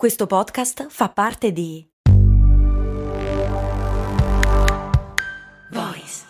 Questo podcast fa parte di Voice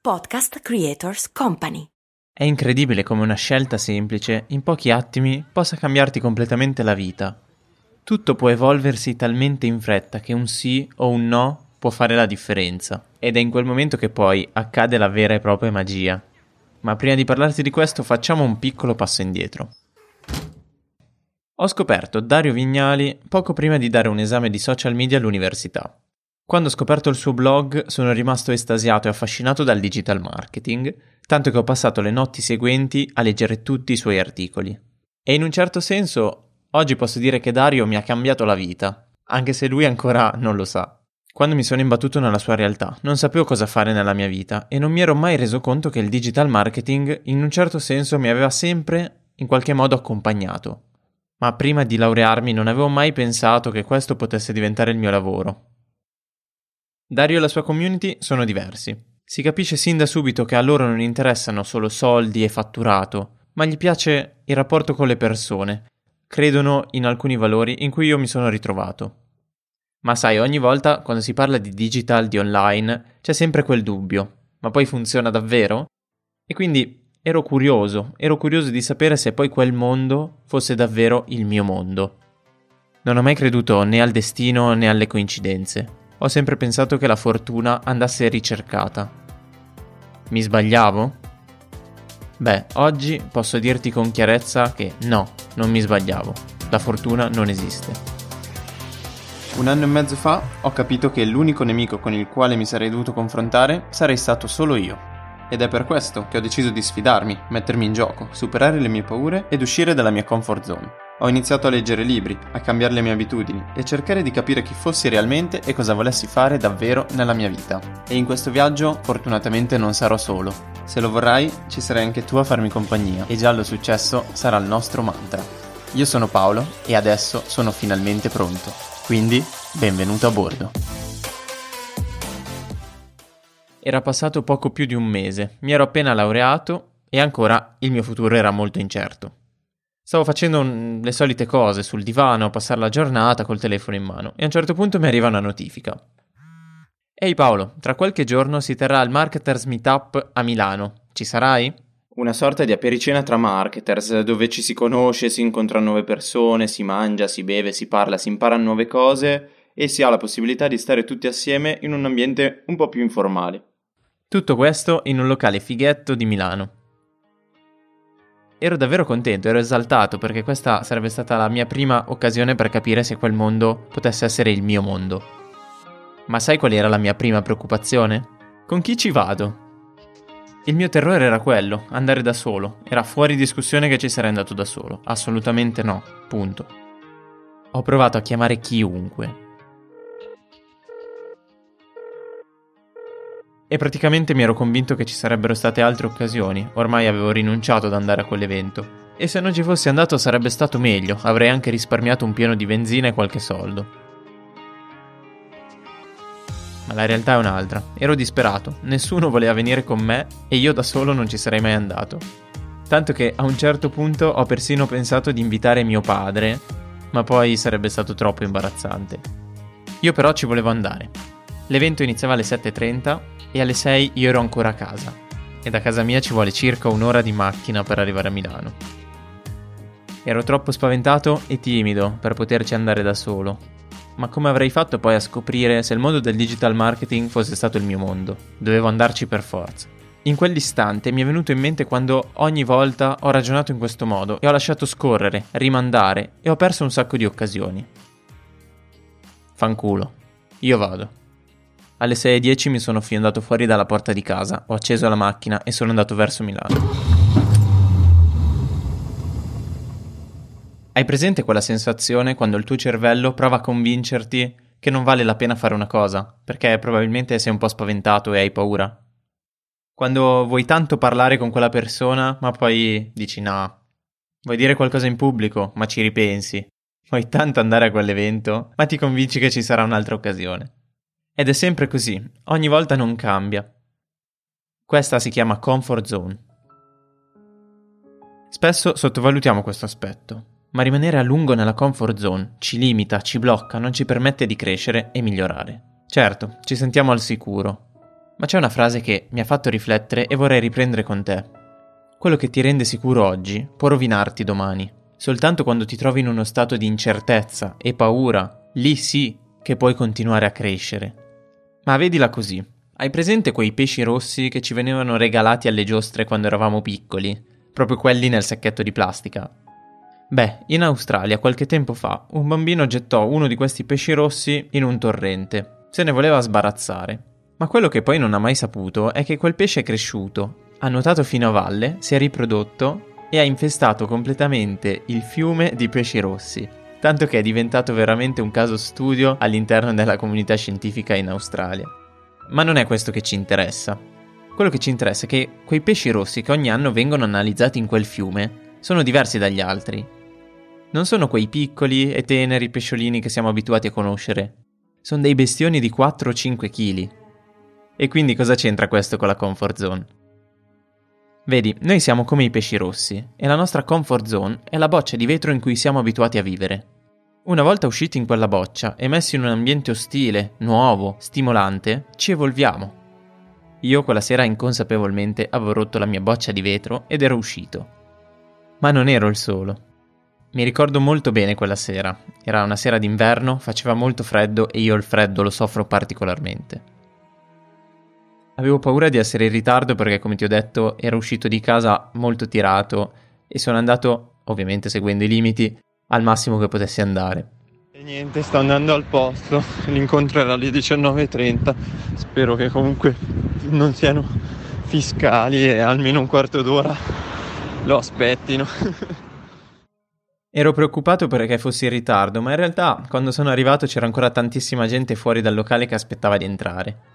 Podcast Creators Company. È incredibile come una scelta semplice, in pochi attimi, possa cambiarti completamente la vita. Tutto può evolversi talmente in fretta che un sì o un no può fare la differenza. Ed è in quel momento che poi accade la vera e propria magia. Ma prima di parlarti di questo facciamo un piccolo passo indietro. Ho scoperto Dario Vignali poco prima di dare un esame di social media all'università. Quando ho scoperto il suo blog sono rimasto estasiato e affascinato dal digital marketing, tanto che ho passato le notti seguenti a leggere tutti i suoi articoli. E in un certo senso, oggi posso dire che Dario mi ha cambiato la vita, anche se lui ancora non lo sa. Quando mi sono imbattuto nella sua realtà, non sapevo cosa fare nella mia vita e non mi ero mai reso conto che il digital marketing in un certo senso mi aveva sempre in qualche modo accompagnato ma prima di laurearmi non avevo mai pensato che questo potesse diventare il mio lavoro. Dario e la sua community sono diversi. Si capisce sin da subito che a loro non interessano solo soldi e fatturato, ma gli piace il rapporto con le persone. Credono in alcuni valori in cui io mi sono ritrovato. Ma sai, ogni volta quando si parla di digital, di online, c'è sempre quel dubbio. Ma poi funziona davvero? E quindi Ero curioso, ero curioso di sapere se poi quel mondo fosse davvero il mio mondo. Non ho mai creduto né al destino né alle coincidenze. Ho sempre pensato che la fortuna andasse ricercata. Mi sbagliavo? Beh, oggi posso dirti con chiarezza che no, non mi sbagliavo. La fortuna non esiste. Un anno e mezzo fa ho capito che l'unico nemico con il quale mi sarei dovuto confrontare sarei stato solo io. Ed è per questo che ho deciso di sfidarmi, mettermi in gioco, superare le mie paure ed uscire dalla mia comfort zone. Ho iniziato a leggere libri, a cambiare le mie abitudini e a cercare di capire chi fossi realmente e cosa volessi fare davvero nella mia vita. E in questo viaggio fortunatamente non sarò solo. Se lo vorrai, ci sarai anche tu a farmi compagnia e già lo successo sarà il nostro mantra. Io sono Paolo e adesso sono finalmente pronto. Quindi, benvenuto a bordo. Era passato poco più di un mese, mi ero appena laureato e ancora il mio futuro era molto incerto. Stavo facendo un, le solite cose sul divano a passare la giornata col telefono in mano e a un certo punto mi arriva una notifica. Ehi Paolo, tra qualche giorno si terrà il Marketers Meetup a Milano. Ci sarai? Una sorta di apericena tra marketers, dove ci si conosce, si incontrano nuove persone, si mangia, si beve, si parla, si impara nuove cose e si ha la possibilità di stare tutti assieme in un ambiente un po' più informale. Tutto questo in un locale fighetto di Milano. Ero davvero contento, ero esaltato perché questa sarebbe stata la mia prima occasione per capire se quel mondo potesse essere il mio mondo. Ma sai qual era la mia prima preoccupazione? Con chi ci vado? Il mio terrore era quello, andare da solo. Era fuori discussione che ci sarei andato da solo. Assolutamente no. Punto. Ho provato a chiamare chiunque, E praticamente mi ero convinto che ci sarebbero state altre occasioni, ormai avevo rinunciato ad andare a quell'evento. E se non ci fossi andato sarebbe stato meglio, avrei anche risparmiato un pieno di benzina e qualche soldo. Ma la realtà è un'altra. Ero disperato, nessuno voleva venire con me e io da solo non ci sarei mai andato. Tanto che a un certo punto ho persino pensato di invitare mio padre, ma poi sarebbe stato troppo imbarazzante. Io però ci volevo andare. L'evento iniziava alle 7.30 e alle 6 io ero ancora a casa e da casa mia ci vuole circa un'ora di macchina per arrivare a Milano. Ero troppo spaventato e timido per poterci andare da solo, ma come avrei fatto poi a scoprire se il mondo del digital marketing fosse stato il mio mondo? Dovevo andarci per forza. In quell'istante mi è venuto in mente quando ogni volta ho ragionato in questo modo e ho lasciato scorrere, rimandare e ho perso un sacco di occasioni. Fanculo. Io vado. Alle 6.10 mi sono andato fuori dalla porta di casa, ho acceso la macchina e sono andato verso Milano. Hai presente quella sensazione quando il tuo cervello prova a convincerti che non vale la pena fare una cosa, perché probabilmente sei un po' spaventato e hai paura? Quando vuoi tanto parlare con quella persona, ma poi dici no. Vuoi dire qualcosa in pubblico, ma ci ripensi. Vuoi tanto andare a quell'evento, ma ti convinci che ci sarà un'altra occasione. Ed è sempre così, ogni volta non cambia. Questa si chiama comfort zone. Spesso sottovalutiamo questo aspetto. ma rimanere a lungo nella comfort zone ci limita, ci blocca, non ci permette di crescere e migliorare. Certo, ci sentiamo al sicuro, ma c'è una frase che mi ha fatto riflettere e vorrei riprendere con te. Quello che ti rende sicuro oggi può rovinarti domani. Soltanto quando ti trovi in uno stato di incertezza e paura, lì sì che puoi continuare a crescere. Ma vedila così. Hai presente quei pesci rossi che ci venivano regalati alle giostre quando eravamo piccoli? Proprio quelli nel sacchetto di plastica. Beh, in Australia qualche tempo fa un bambino gettò uno di questi pesci rossi in un torrente. Se ne voleva sbarazzare. Ma quello che poi non ha mai saputo è che quel pesce è cresciuto, ha nuotato fino a valle, si è riprodotto e ha infestato completamente il fiume di pesci rossi, tanto che è diventato veramente un caso studio all'interno della comunità scientifica in Australia. Ma non è questo che ci interessa. Quello che ci interessa è che quei pesci rossi che ogni anno vengono analizzati in quel fiume sono diversi dagli altri. Non sono quei piccoli e teneri pesciolini che siamo abituati a conoscere. Sono dei bestioni di 4-5 kg. E quindi cosa c'entra questo con la comfort zone? Vedi, noi siamo come i pesci rossi e la nostra comfort zone è la boccia di vetro in cui siamo abituati a vivere. Una volta usciti in quella boccia e messi in un ambiente ostile, nuovo, stimolante, ci evolviamo. Io quella sera inconsapevolmente avevo rotto la mia boccia di vetro ed ero uscito. Ma non ero il solo. Mi ricordo molto bene quella sera. Era una sera d'inverno, faceva molto freddo e io il freddo lo soffro particolarmente. Avevo paura di essere in ritardo perché, come ti ho detto, ero uscito di casa molto tirato e sono andato, ovviamente seguendo i limiti, al massimo che potessi andare. E niente, sto andando al posto, l'incontro era alle 19.30, spero che comunque non siano fiscali e almeno un quarto d'ora lo aspettino. Ero preoccupato perché fossi in ritardo, ma in realtà quando sono arrivato c'era ancora tantissima gente fuori dal locale che aspettava di entrare.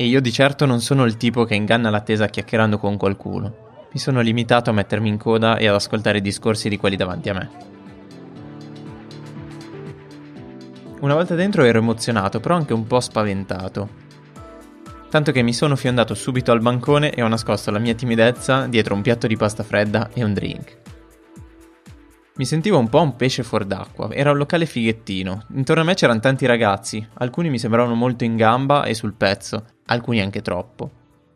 E io di certo non sono il tipo che inganna l'attesa chiacchierando con qualcuno. Mi sono limitato a mettermi in coda e ad ascoltare i discorsi di quelli davanti a me. Una volta dentro ero emozionato, però anche un po' spaventato. Tanto che mi sono fiondato subito al bancone e ho nascosto la mia timidezza dietro un piatto di pasta fredda e un drink. Mi sentivo un po' un pesce fuor d'acqua, era un locale fighettino. Intorno a me c'erano tanti ragazzi, alcuni mi sembravano molto in gamba e sul pezzo, alcuni anche troppo.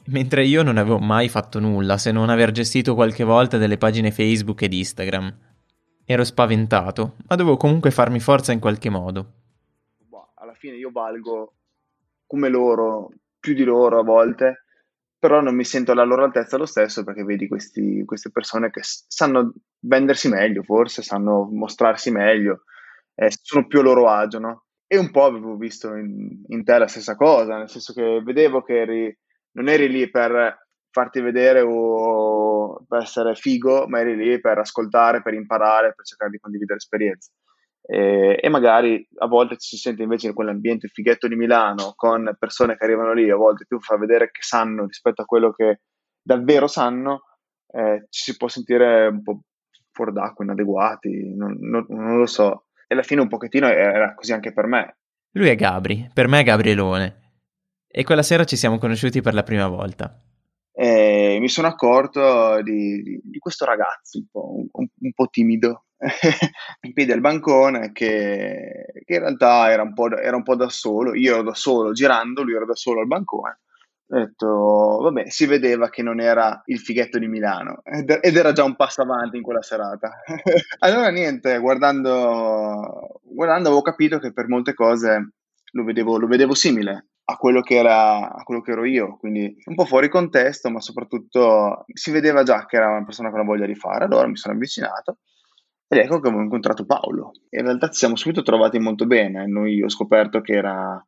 Mentre io non avevo mai fatto nulla se non aver gestito qualche volta delle pagine Facebook ed Instagram. Ero spaventato, ma dovevo comunque farmi forza in qualche modo. Boh, alla fine io valgo come loro, più di loro a volte, però non mi sento alla loro altezza lo stesso perché vedi questi, queste persone che sanno vendersi meglio, forse sanno mostrarsi meglio, eh, sono più a loro agio, no? E un po' avevo visto in, in, te la stessa cosa, nel senso che vedevo che eri, non eri lì per farti vedere o per essere figo, ma eri lì per ascoltare, per imparare, per cercare di condividere esperienze e, e, magari a volte ci si sente invece in quell'ambiente fighetto di Milano con persone che arrivano lì, a volte più fa vedere che sanno rispetto a quello che davvero sanno, eh, ci si può sentire un po' fuori d'acqua, inadeguati, non, non, non lo so. E alla fine un pochettino era così anche per me. Lui è Gabri, per me è Gabrielone. E quella sera ci siamo conosciuti per la prima volta. E mi sono accorto di, di, di questo ragazzo un po', un, un po timido, in piedi al bancone che, che in realtà era un, era un, po', da solo, io ero da solo girando, lui era da solo al bancone. Ho detto, vabbè, si vedeva che non era il fighetto di Milano ed, ed era già un passo avanti in quella serata. allora niente, guardando, guardando avevo capito che per molte cose lo vedevo, lo vedevo simile a quello, che era, a quello che ero io, quindi un po' fuori contesto, ma soprattutto si vedeva già che era una persona con la voglia di fare, allora mi sono avvicinato ed ecco che avevo incontrato Paolo. In realtà ci siamo subito trovati molto bene. Noi ho scoperto che era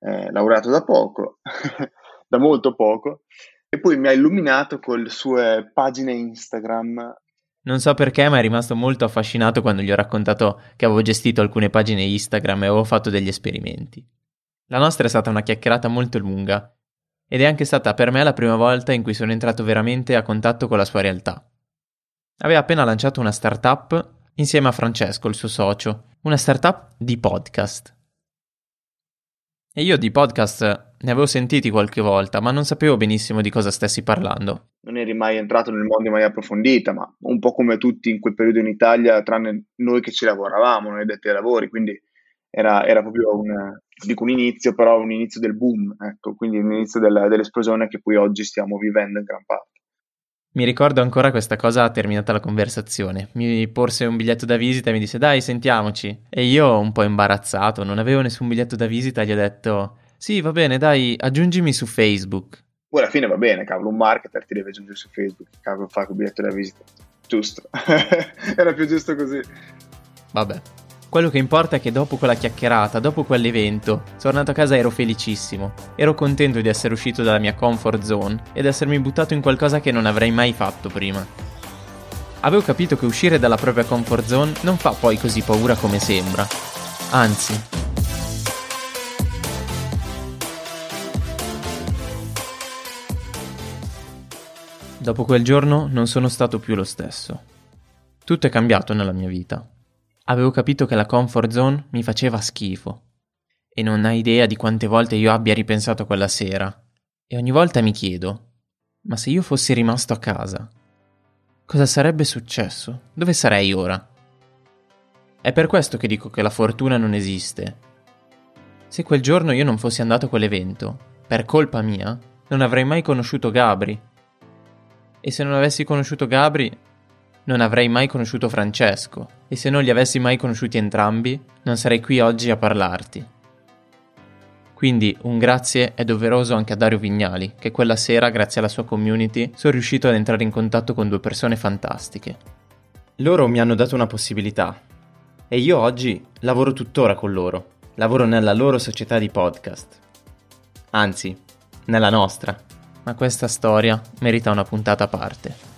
eh, laureato da poco, da molto poco, e poi mi ha illuminato con le sue pagine Instagram. Non so perché, ma è rimasto molto affascinato quando gli ho raccontato che avevo gestito alcune pagine Instagram e avevo fatto degli esperimenti. La nostra è stata una chiacchierata molto lunga ed è anche stata per me la prima volta in cui sono entrato veramente a contatto con la sua realtà. Aveva appena lanciato una startup insieme a Francesco, il suo socio, una startup di podcast. E io di podcast ne avevo sentiti qualche volta, ma non sapevo benissimo di cosa stessi parlando. Non eri mai entrato nel mondo in maniera approfondita, ma un po' come tutti in quel periodo in Italia, tranne noi che ci lavoravamo, noi detti ai lavori, quindi era, era proprio un, dico un inizio, però un inizio del boom, ecco, quindi un inizio della, dell'esplosione che poi oggi stiamo vivendo in gran parte. Mi ricordo ancora questa cosa terminata la conversazione. Mi porse un biglietto da visita e mi disse dai sentiamoci. E io, un po' imbarazzato, non avevo nessun biglietto da visita, gli ho detto sì va bene dai aggiungimi su Facebook. Poi alla fine va bene, cavolo, un marketer ti deve aggiungere su Facebook, cavolo fa il biglietto da visita. Giusto, era più giusto così. Vabbè. Quello che importa è che dopo quella chiacchierata, dopo quell'evento, tornato a casa ero felicissimo. Ero contento di essere uscito dalla mia comfort zone ed essermi buttato in qualcosa che non avrei mai fatto prima. Avevo capito che uscire dalla propria comfort zone non fa poi così paura come sembra. Anzi, Dopo quel giorno non sono stato più lo stesso. Tutto è cambiato nella mia vita. Avevo capito che la comfort zone mi faceva schifo. E non hai idea di quante volte io abbia ripensato quella sera. E ogni volta mi chiedo, ma se io fossi rimasto a casa, cosa sarebbe successo? Dove sarei ora? È per questo che dico che la fortuna non esiste. Se quel giorno io non fossi andato a quell'evento, per colpa mia, non avrei mai conosciuto Gabri. E se non avessi conosciuto Gabri, non avrei mai conosciuto Francesco, e se non li avessi mai conosciuti entrambi, non sarei qui oggi a parlarti. Quindi un grazie è doveroso anche a Dario Vignali, che quella sera, grazie alla sua community, sono riuscito ad entrare in contatto con due persone fantastiche. Loro mi hanno dato una possibilità, e io oggi lavoro tuttora con loro, lavoro nella loro società di podcast. Anzi, nella nostra. Ma questa storia merita una puntata a parte.